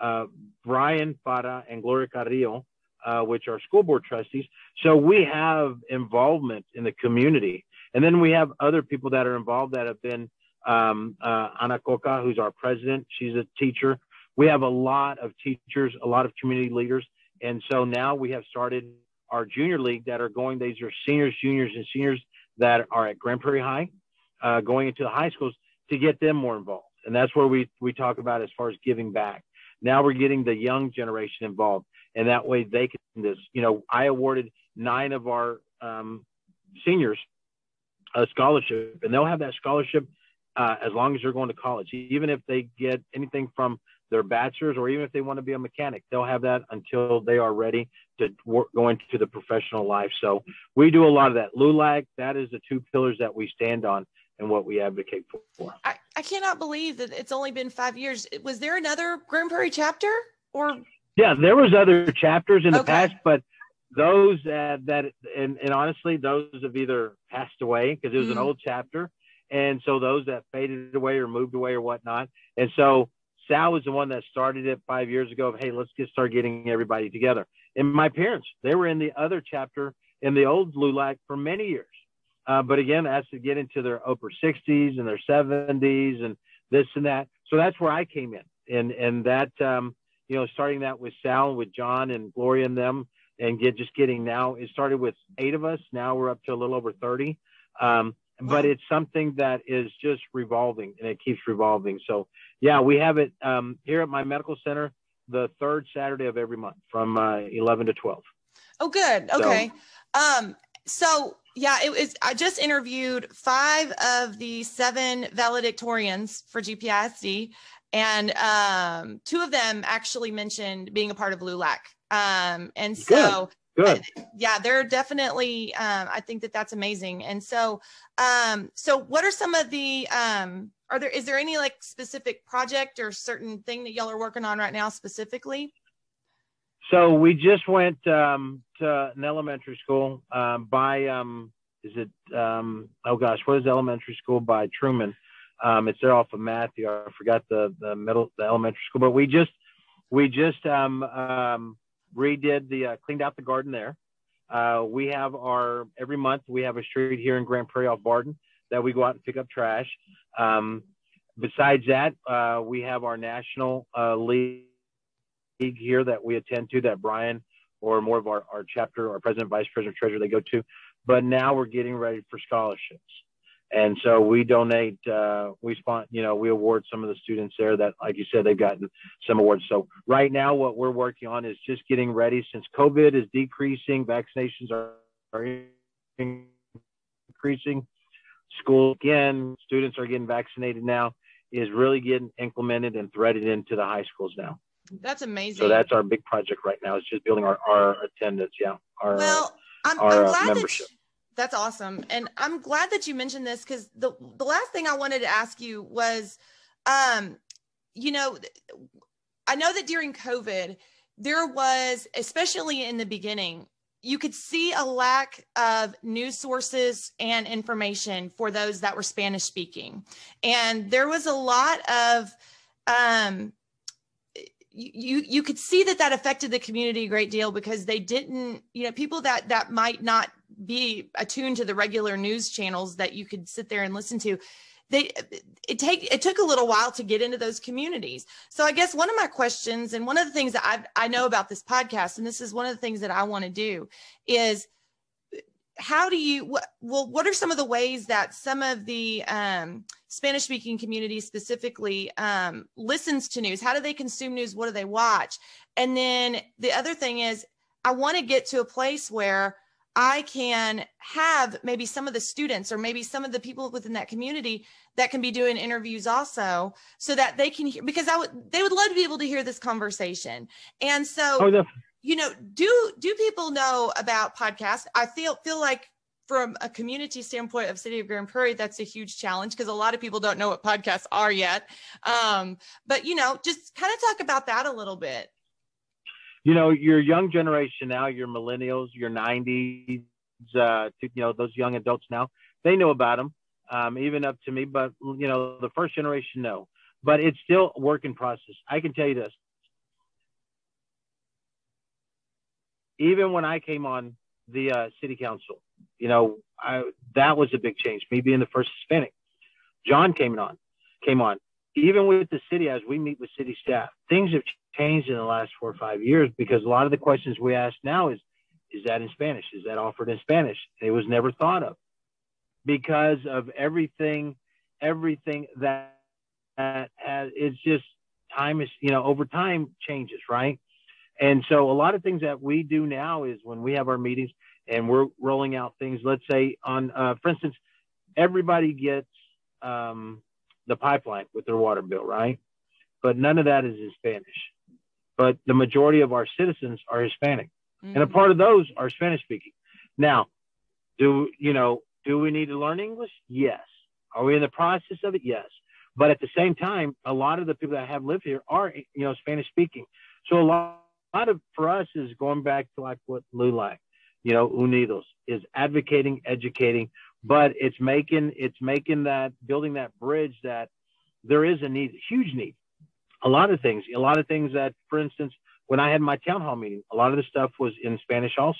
uh, Brian Fara, and Gloria Carrillo, uh, which are school board trustees. So we have involvement in the community. And then we have other people that are involved that have been um, uh, Ana Coca, who's our president. She's a teacher. We have a lot of teachers, a lot of community leaders. And so now we have started our junior league that are going, these are seniors, juniors, and seniors that are at Grand Prairie High, uh, going into the high schools to get them more involved. And that's where we, we talk about as far as giving back. Now we're getting the young generation involved. And that way they can this, you know, I awarded nine of our um, seniors a scholarship and they'll have that scholarship uh, as long as they're going to college, even if they get anything from their bachelor's or even if they want to be a mechanic, they'll have that until they are ready to work, go into the professional life. So we do a lot of that. LULAC, that is the two pillars that we stand on and what we advocate for. I, I cannot believe that it's only been five years. Was there another Grand Prairie chapter or? Yeah, there was other chapters in the okay. past, but those uh, that and, and honestly, those have either passed away because it was mm. an old chapter, and so those that faded away or moved away or whatnot, and so Sal was the one that started it five years ago. Of, hey, let's get start getting everybody together. And my parents, they were in the other chapter in the old LULAC for many years. Uh, but again, as to get into their upper 60s and their 70s and this and that. So that's where I came in, and and that um, you know, starting that with Sal, with John and Gloria and them, and get just getting now. It started with eight of us. Now we're up to a little over 30. Um, but it's something that is just revolving and it keeps revolving. So yeah, we have it um, here at my medical center the third Saturday of every month from uh, 11 to 12. Oh, good. Okay. So, um, so yeah, it was. I just interviewed five of the seven valedictorians for GPISD, and um, two of them actually mentioned being a part of LULAC. Um, and so Good. Yeah, they're definitely. Um, I think that that's amazing. And so, um, so what are some of the? Um, are there? Is there any like specific project or certain thing that y'all are working on right now specifically? So we just went um, to an elementary school um, by. Um, is it? Um, oh gosh, what is elementary school by Truman? Um, it's there off of Matthew. I forgot the the middle the elementary school, but we just we just um, um, redid the uh, cleaned out the garden there. Uh, we have our every month we have a street here in Grand Prairie off Barton that we go out and pick up trash. Um, besides that, uh, we have our national uh, league here that we attend to that Brian or more of our, our chapter, our president, vice president, treasurer, they go to. But now we're getting ready for scholarships. And so we donate, uh, we spot, you know, we award some of the students there that, like you said, they've gotten some awards. So right now, what we're working on is just getting ready since COVID is decreasing, vaccinations are, are increasing. School again, students are getting vaccinated now, is really getting implemented and threaded into the high schools now. That's amazing. So that's our big project right now. It's just building our, our attendance. Yeah. Our, well, I'm, our, I'm uh, glad membership. That that's awesome. And I'm glad that you mentioned this because the, the last thing I wanted to ask you was, um, you know, I know that during COVID, there was, especially in the beginning, you could see a lack of news sources and information for those that were Spanish speaking. And there was a lot of, um, you you could see that that affected the community a great deal because they didn't you know people that that might not be attuned to the regular news channels that you could sit there and listen to. They it take it took a little while to get into those communities. So i guess one of my questions and one of the things that i i know about this podcast and this is one of the things that i want to do is how do you what, well what are some of the ways that some of the um, spanish speaking community specifically um, listens to news? How do they consume news? What do they watch? And then the other thing is i want to get to a place where i can have maybe some of the students or maybe some of the people within that community that can be doing interviews also so that they can hear because i would they would love to be able to hear this conversation and so oh, you know, do do people know about podcasts? I feel feel like from a community standpoint of City of Grand Prairie, that's a huge challenge because a lot of people don't know what podcasts are yet. Um, but you know, just kind of talk about that a little bit. You know, your young generation now, your millennials, your 90s, uh, to, you know, those young adults now, they know about them, um, even up to me. But you know, the first generation, no. But it's still a work in process. I can tell you this: even when I came on the uh, city council, you know, I, that was a big change. Me being the first Hispanic. John came on, came on. Even with the city, as we meet with city staff, things have changed in the last four or five years because a lot of the questions we ask now is, is that in Spanish? Is that offered in Spanish? It was never thought of because of everything, everything that, that has, it's just time is, you know, over time changes, right? And so a lot of things that we do now is when we have our meetings and we're rolling out things, let's say on, uh, for instance, everybody gets um, the pipeline with their water bill, right? But none of that is in Spanish. But the majority of our citizens are Hispanic, mm-hmm. and a mm-hmm. part of those are Spanish speaking. Now, do you know? Do we need to learn English? Yes. Are we in the process of it? Yes. But at the same time, a lot of the people that have lived here are, you know, Spanish speaking. So a lot lot of for us is going back to like what LULAC, you know, Unidos is advocating, educating, but it's making it's making that building that bridge that there is a need, huge need. A lot of things, a lot of things that, for instance, when I had my town hall meeting, a lot of the stuff was in Spanish also.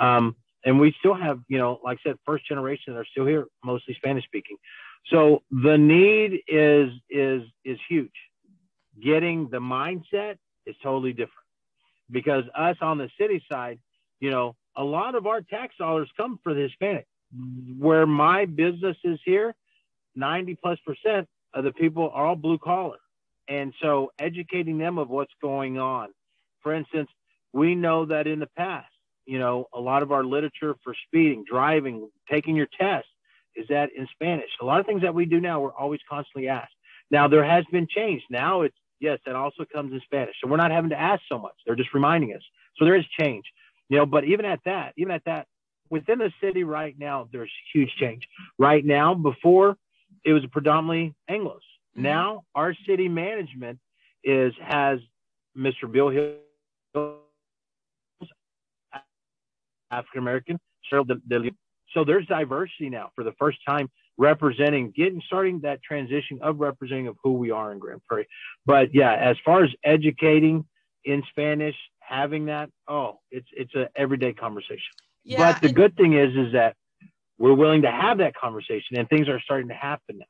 Um, and we still have, you know, like I said, first generation that are still here, mostly Spanish speaking. So the need is is is huge. Getting the mindset is totally different because us on the city side, you know, a lot of our tax dollars come for the Hispanic. Where my business is here, 90 plus percent of the people are all blue collar. And so educating them of what's going on. For instance, we know that in the past, you know, a lot of our literature for speeding, driving, taking your test is that in Spanish. A lot of things that we do now, we're always constantly asked. Now there has been change. Now it's yes, that also comes in Spanish. So we're not having to ask so much. They're just reminding us. So there is change, you know, but even at that, even at that, within the city right now, there's huge change. Right now, before it was predominantly Anglos. Mm-hmm. Now our city management is has Mr. Bill Hill, African American, Cheryl De, De, so there's diversity now for the first time representing, getting starting that transition of representing of who we are in Grand Prairie. But yeah, as far as educating in Spanish, having that, oh, it's it's a everyday conversation. Yeah, but the and- good thing is is that we're willing to have that conversation and things are starting to happen now.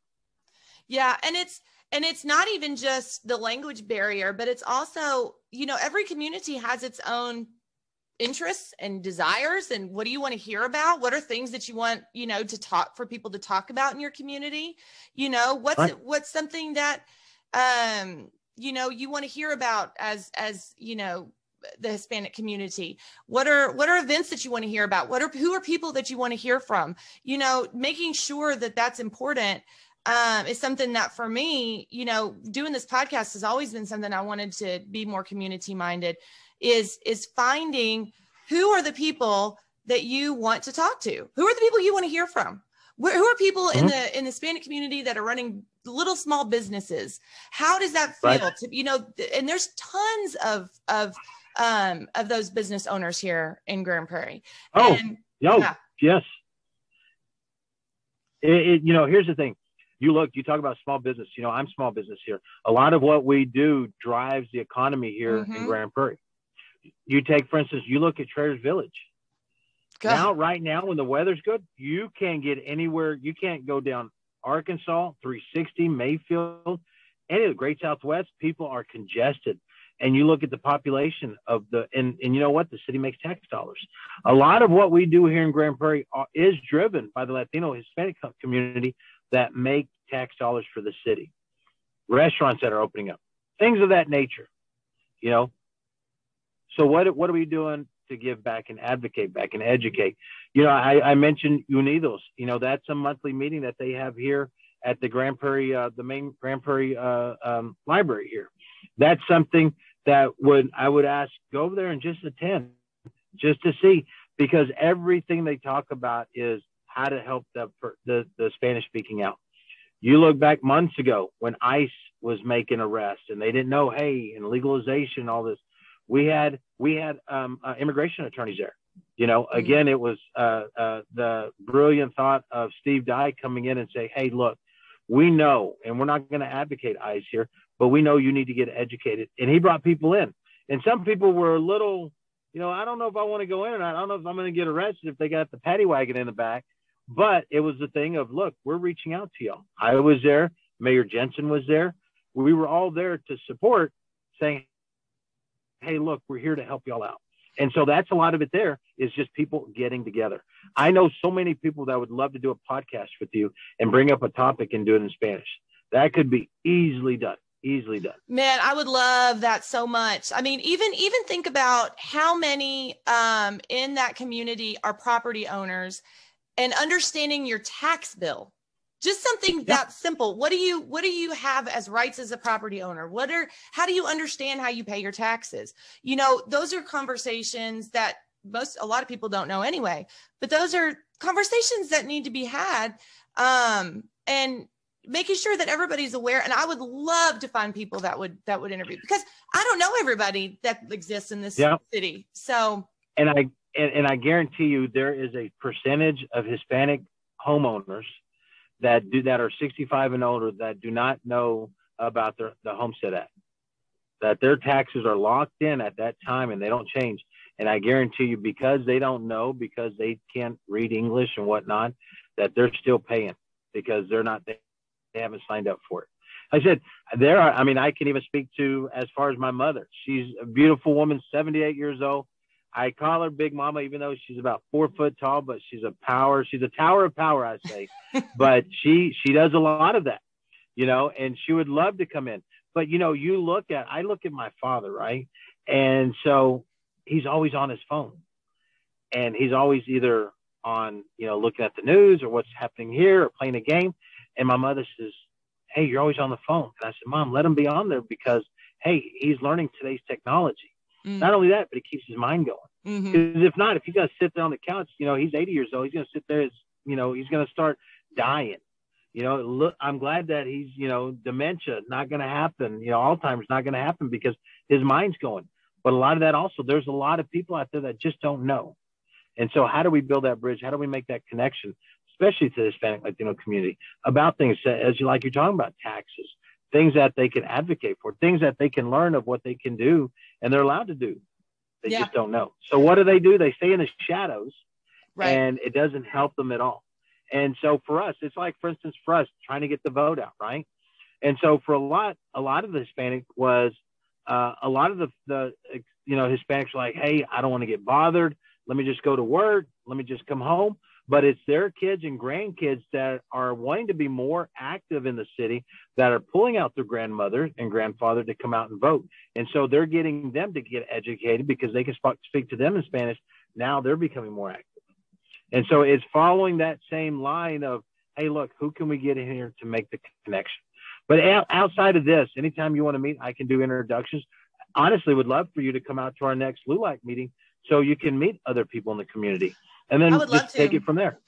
Yeah, and it's and it's not even just the language barrier, but it's also, you know, every community has its own interests and desires and what do you want to hear about? What are things that you want you know to talk for people to talk about in your community? You know what's right. what's something that um you know you want to hear about as as you know the hispanic community? What are what are events that you want to hear about? What are who are people that you want to hear from? You know making sure that that's important um, is something that for me, you know, doing this podcast has always been something I wanted to be more community minded is is finding who are the people that you want to talk to who are the people you want to hear from who are people mm-hmm. in the in the hispanic community that are running little small businesses how does that feel right. to you know and there's tons of of um of those business owners here in grand prairie oh and, no yeah. yes it, it, you know here's the thing you look you talk about small business you know i'm small business here a lot of what we do drives the economy here mm-hmm. in grand prairie you take, for instance, you look at Traders Village. God. Now, right now, when the weather's good, you can't get anywhere. You can't go down Arkansas, 360, Mayfield, any of the Great Southwest. People are congested. And you look at the population of the, and, and you know what? The city makes tax dollars. A lot of what we do here in Grand Prairie is driven by the Latino Hispanic community that make tax dollars for the city. Restaurants that are opening up, things of that nature. You know, so what what are we doing to give back and advocate back and educate? You know, I, I mentioned Unidos. You know, that's a monthly meeting that they have here at the Grand Prairie, uh, the main Grand Prairie uh, um, library here. That's something that would I would ask go over there and just attend, just to see, because everything they talk about is how to help the the, the Spanish speaking out. You look back months ago when ICE was making arrests and they didn't know, hey, and legalization, all this we had we had um, uh, immigration attorneys there. You know, mm-hmm. again, it was uh, uh, the brilliant thought of Steve Dye coming in and say, "Hey, look, we know, and we're not going to advocate ICE here, but we know you need to get educated." And he brought people in, and some people were a little, you know, I don't know if I want to go in or not. I don't know if I'm going to get arrested if they got the paddy wagon in the back. But it was the thing of, look, we're reaching out to y'all. I was there. Mayor Jensen was there. We were all there to support, saying, hey, look, we're here to help y'all out. And so that's a lot of it there is just people getting together. I know so many people that would love to do a podcast with you and bring up a topic and do it in Spanish. That could be easily done easily done man i would love that so much i mean even even think about how many um in that community are property owners and understanding your tax bill. Just something yeah. that simple. What do you what do you have as rights as a property owner? What are how do you understand how you pay your taxes? You know those are conversations that most a lot of people don't know anyway but those are conversations that need to be had um and making sure that everybody's aware. And i would love to find people that would that would interview because i don't know everybody that exists in this yeah. city. So and i and, and i guarantee you there is a percentage of hispanic homeowners that do that are 65 and older that do not know about the, the Homestead Act, that their taxes are locked in at that time and they don't change. And I guarantee you, because they don't know, because they can't read English and whatnot, that they're still paying because they're not they, they haven't signed up for it. I said there are. I mean, I can even speak to as far as my mother. She's a beautiful woman, 78 years old. I call her Big Mama, even though she's about four foot tall, but she's a power. She's a tower of power, I say. (laughs) but she she does a lot of that, you know, and she would love to come in. But you know, you look at I look at my father, right, and so he's always on his phone, and he's always either on you know looking at the news or what's happening here or playing a game. And my mother says, "Hey, you're always on the phone." And I said, "Mom, let him be on there because hey, he's learning today's technology." Mm. Not only that, but it keeps his mind going. Because mm-hmm. if not, if you got to sit there on the couch, you know, he's 80 years old. He's going to sit there. As, you know, he's going to start dying. You know, look, I'm glad that he's, you know, dementia not going to happen. You know, Alzheimer's not going to happen because his mind's going. But a lot of that also, there's a lot of people out there that just don't know. And so, how do we build that bridge? How do we make that connection especially to the Hispanic Latino community, about things as you like you're talking about taxes, things that they can advocate for, things that they can learn of what they can do and they're allowed to do. They yeah. just don't know. So what do they do? They stay in the shadows right. and it doesn't help them at all. And so for us, it's like, for instance, for us trying to get the vote out, right? And so for a lot, a lot of the Hispanic was, uh, a lot of the, the, you know, Hispanics like, hey, I don't want to get bothered. Let me just go to work. Let me just come home. But it's their kids and grandkids that are wanting to be more active in the city that are pulling out their grandmother and grandfather to come out and vote. And so they're getting them to get educated because they can speak to them in Spanish. Now they're becoming more active. And so it's following that same line of, hey, look, who can we get in here to make the connection? But outside of this, anytime you want to meet, I can do introductions. Honestly, would love for you to come out to our next LULAC meeting so you can meet other people in the community and then just take it from there.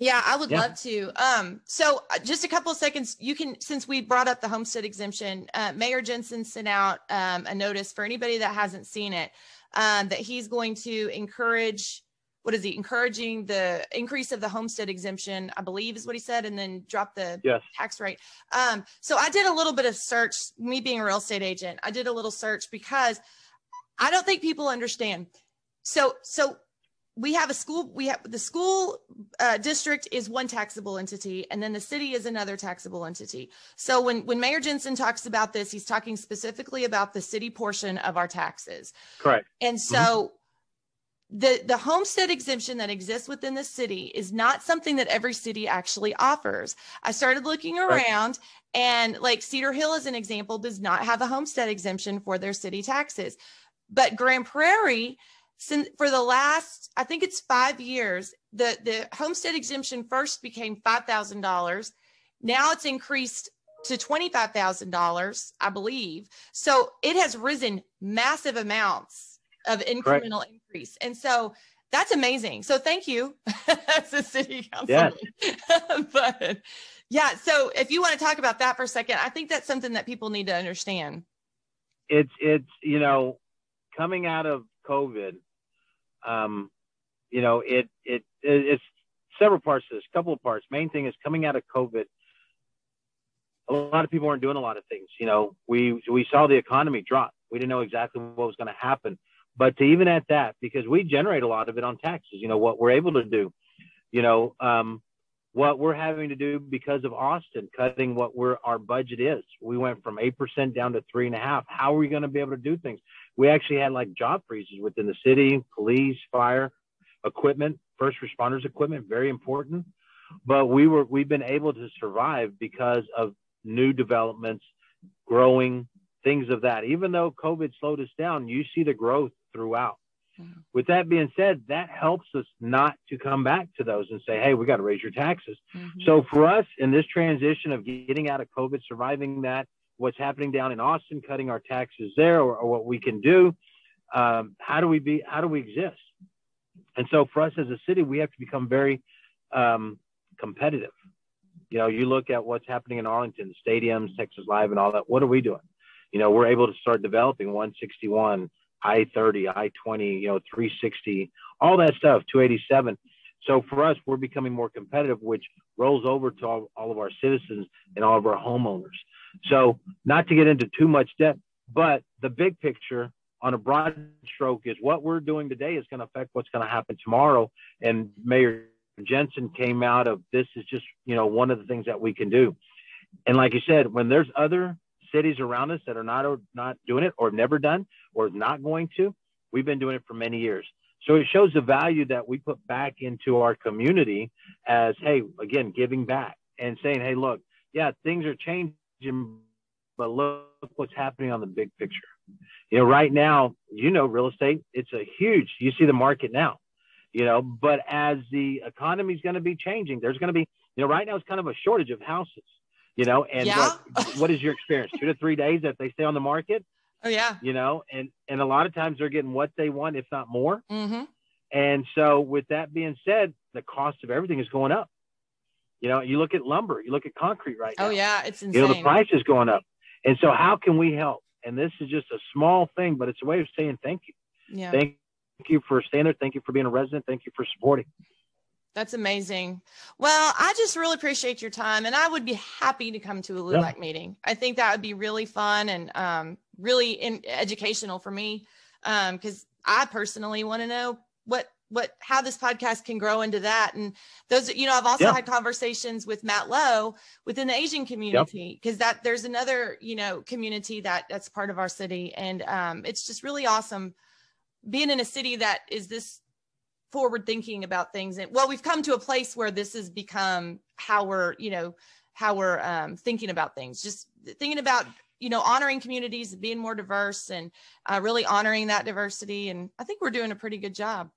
Yeah, I would yeah. love to. Um, so uh, just a couple of seconds, you can, since we brought up the homestead exemption, uh, Mayor Jensen sent out um, a notice for anybody that hasn't seen it, um, that he's going to encourage what is he encouraging the increase of the homestead exemption i believe is what he said and then drop the yes. tax rate um, so i did a little bit of search me being a real estate agent i did a little search because i don't think people understand so so we have a school we have the school uh, district is one taxable entity and then the city is another taxable entity. So when when mayor jensen talks about this he's talking specifically about the city portion of our taxes. Correct. And so mm-hmm the the homestead exemption that exists within the city is not something that every city actually offers. I started looking around and like Cedar Hill as an example does not have a homestead exemption for their city taxes. But Grand Prairie since for the last I think it's 5 years the the homestead exemption first became $5,000. Now it's increased to $25,000, I believe. So it has risen massive amounts of incremental Correct. increase. And so that's amazing. So thank you (laughs) as a city council. Yeah. (laughs) but yeah, so if you want to talk about that for a second, I think that's something that people need to understand. It's it's you know coming out of COVID, um, you know it, it it it's several parts to this, couple of parts. Main thing is coming out of COVID. A lot of people weren't doing a lot of things. You know, we we saw the economy drop. We didn't know exactly what was going to happen. But to even at that, because we generate a lot of it on taxes, you know, what we're able to do, you know, um, what we're having to do because of Austin cutting what we're, our budget is. We went from 8% down to three and a half. How are we going to be able to do things? We actually had like job freezes within the city, police, fire, equipment, first responders equipment, very important. But we were, we've been able to survive because of new developments, growing things of that. Even though COVID slowed us down, you see the growth throughout. Mm-hmm. With that being said, that helps us not to come back to those and say, hey, we got to raise your taxes. Mm-hmm. So for us in this transition of getting out of COVID, surviving that, what's happening down in Austin, cutting our taxes there, or, or what we can do, um, how do we be? How do we exist? And so for us as a city, we have to become very um, competitive. You know, you look at what's happening in Arlington, the stadiums, Texas Live, and all that. What are we doing? You know, we're able to start developing 161, I 30, I 20, you know, 360, all that stuff, 287. So for us, we're becoming more competitive, which rolls over to all, all of our citizens and all of our homeowners. So, not to get into too much debt, but the big picture on a broad stroke is what we're doing today is going to affect what's going to happen tomorrow. And Mayor Jensen came out of this is just, you know, one of the things that we can do. And like you said, when there's other cities around us that are not not doing it or never done or not going to. We've been doing it for many years. So it shows the value that we put back into our community as, hey, again, giving back and saying, hey, look, yeah, things are changing, but look what's happening on the big picture. You know, right now, you know, real estate, it's a huge, you see the market now, you know, but as the economy is going to be changing, there's going to be, you know, right now it's kind of a shortage of houses you know, and yeah. what, what is your experience? Two to three days that they stay on the market. Oh yeah. You know, and and a lot of times they're getting what they want, if not more. Mm-hmm. And so, with that being said, the cost of everything is going up. You know, you look at lumber, you look at concrete right oh, now. Oh yeah, it's insane. You know, the price is going up. And so, how can we help? And this is just a small thing, but it's a way of saying thank you. Yeah. Thank you for staying there. Thank you for being a resident. Thank you for supporting. That's amazing. Well, I just really appreciate your time, and I would be happy to come to a LULAC yeah. meeting. I think that would be really fun and um, really in, educational for me because um, I personally want to know what what how this podcast can grow into that. And those, you know, I've also yeah. had conversations with Matt Lowe within the Asian community because yep. that there's another you know community that that's part of our city, and um, it's just really awesome being in a city that is this forward thinking about things and well we've come to a place where this has become how we're you know how we're um, thinking about things just thinking about you know honoring communities being more diverse and uh, really honoring that diversity and i think we're doing a pretty good job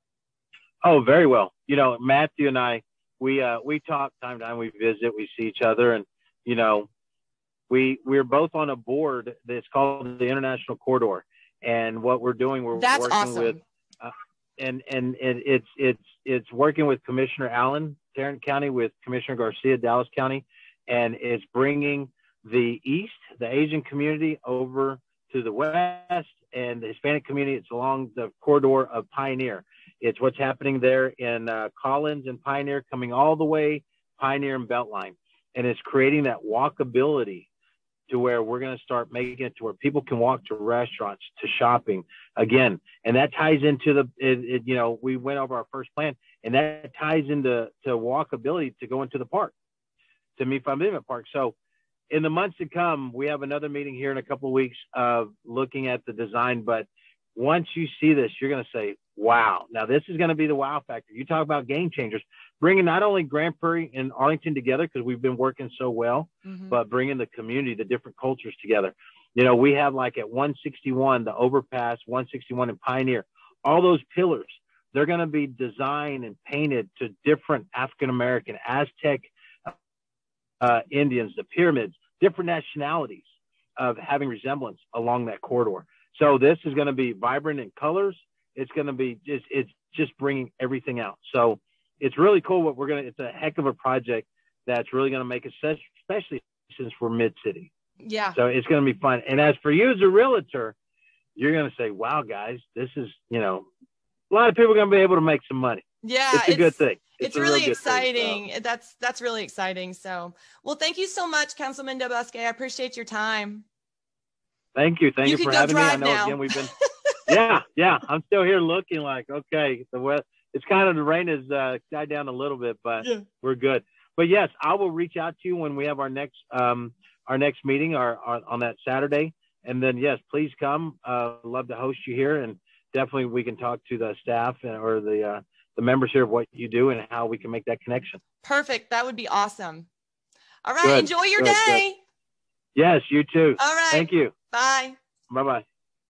oh very well you know matthew and i we uh we talk time to time we visit we see each other and you know we we're both on a board that's called the international corridor and what we're doing we're that's working awesome. with and and and it's it's it's working with Commissioner Allen, Tarrant County, with Commissioner Garcia, Dallas County, and it's bringing the East, the Asian community, over to the West, and the Hispanic community. It's along the corridor of Pioneer. It's what's happening there in uh, Collins and Pioneer, coming all the way Pioneer and Beltline, and it's creating that walkability to where we're going to start making it to where people can walk to restaurants, to shopping again. And that ties into the, it, it, you know, we went over our first plan and that ties into to walkability to go into the park, to Mi Familia Park. So in the months to come, we have another meeting here in a couple of weeks of looking at the design. But once you see this, you're going to say, wow, now this is going to be the wow factor. You talk about game changers bringing not only Grand Prairie and Arlington together because we've been working so well, mm-hmm. but bringing the community, the different cultures together. You know, we have like at 161, the overpass, 161 and Pioneer, all those pillars, they're going to be designed and painted to different African American, Aztec uh, Indians, the pyramids, different nationalities of having resemblance along that corridor. So this is going to be vibrant in colors. It's going to be just, it's just bringing everything out. So, it's really cool what we're gonna. It's a heck of a project that's really gonna make us, especially since we're mid city. Yeah. So it's gonna be fun. And as for you as a realtor, you're gonna say, "Wow, guys, this is you know, a lot of people are gonna be able to make some money." Yeah, it's a it's, good thing. It's, it's really exciting. Thing, so. That's that's really exciting. So, well, thank you so much, Councilman Del I appreciate your time. Thank you. Thank you, you for having me. I know now. again we've been. (laughs) yeah, yeah. I'm still here looking like okay. The west it's kind of the rain has uh, died down a little bit, but yeah. we're good. But yes, I will reach out to you when we have our next um, our next meeting our, our, on that Saturday. And then yes, please come. Uh, love to host you here, and definitely we can talk to the staff or the uh, the members here of what you do and how we can make that connection. Perfect. That would be awesome. All right. Good. Enjoy your good, day. Good. Yes, you too. All right. Thank you. Bye. Bye bye.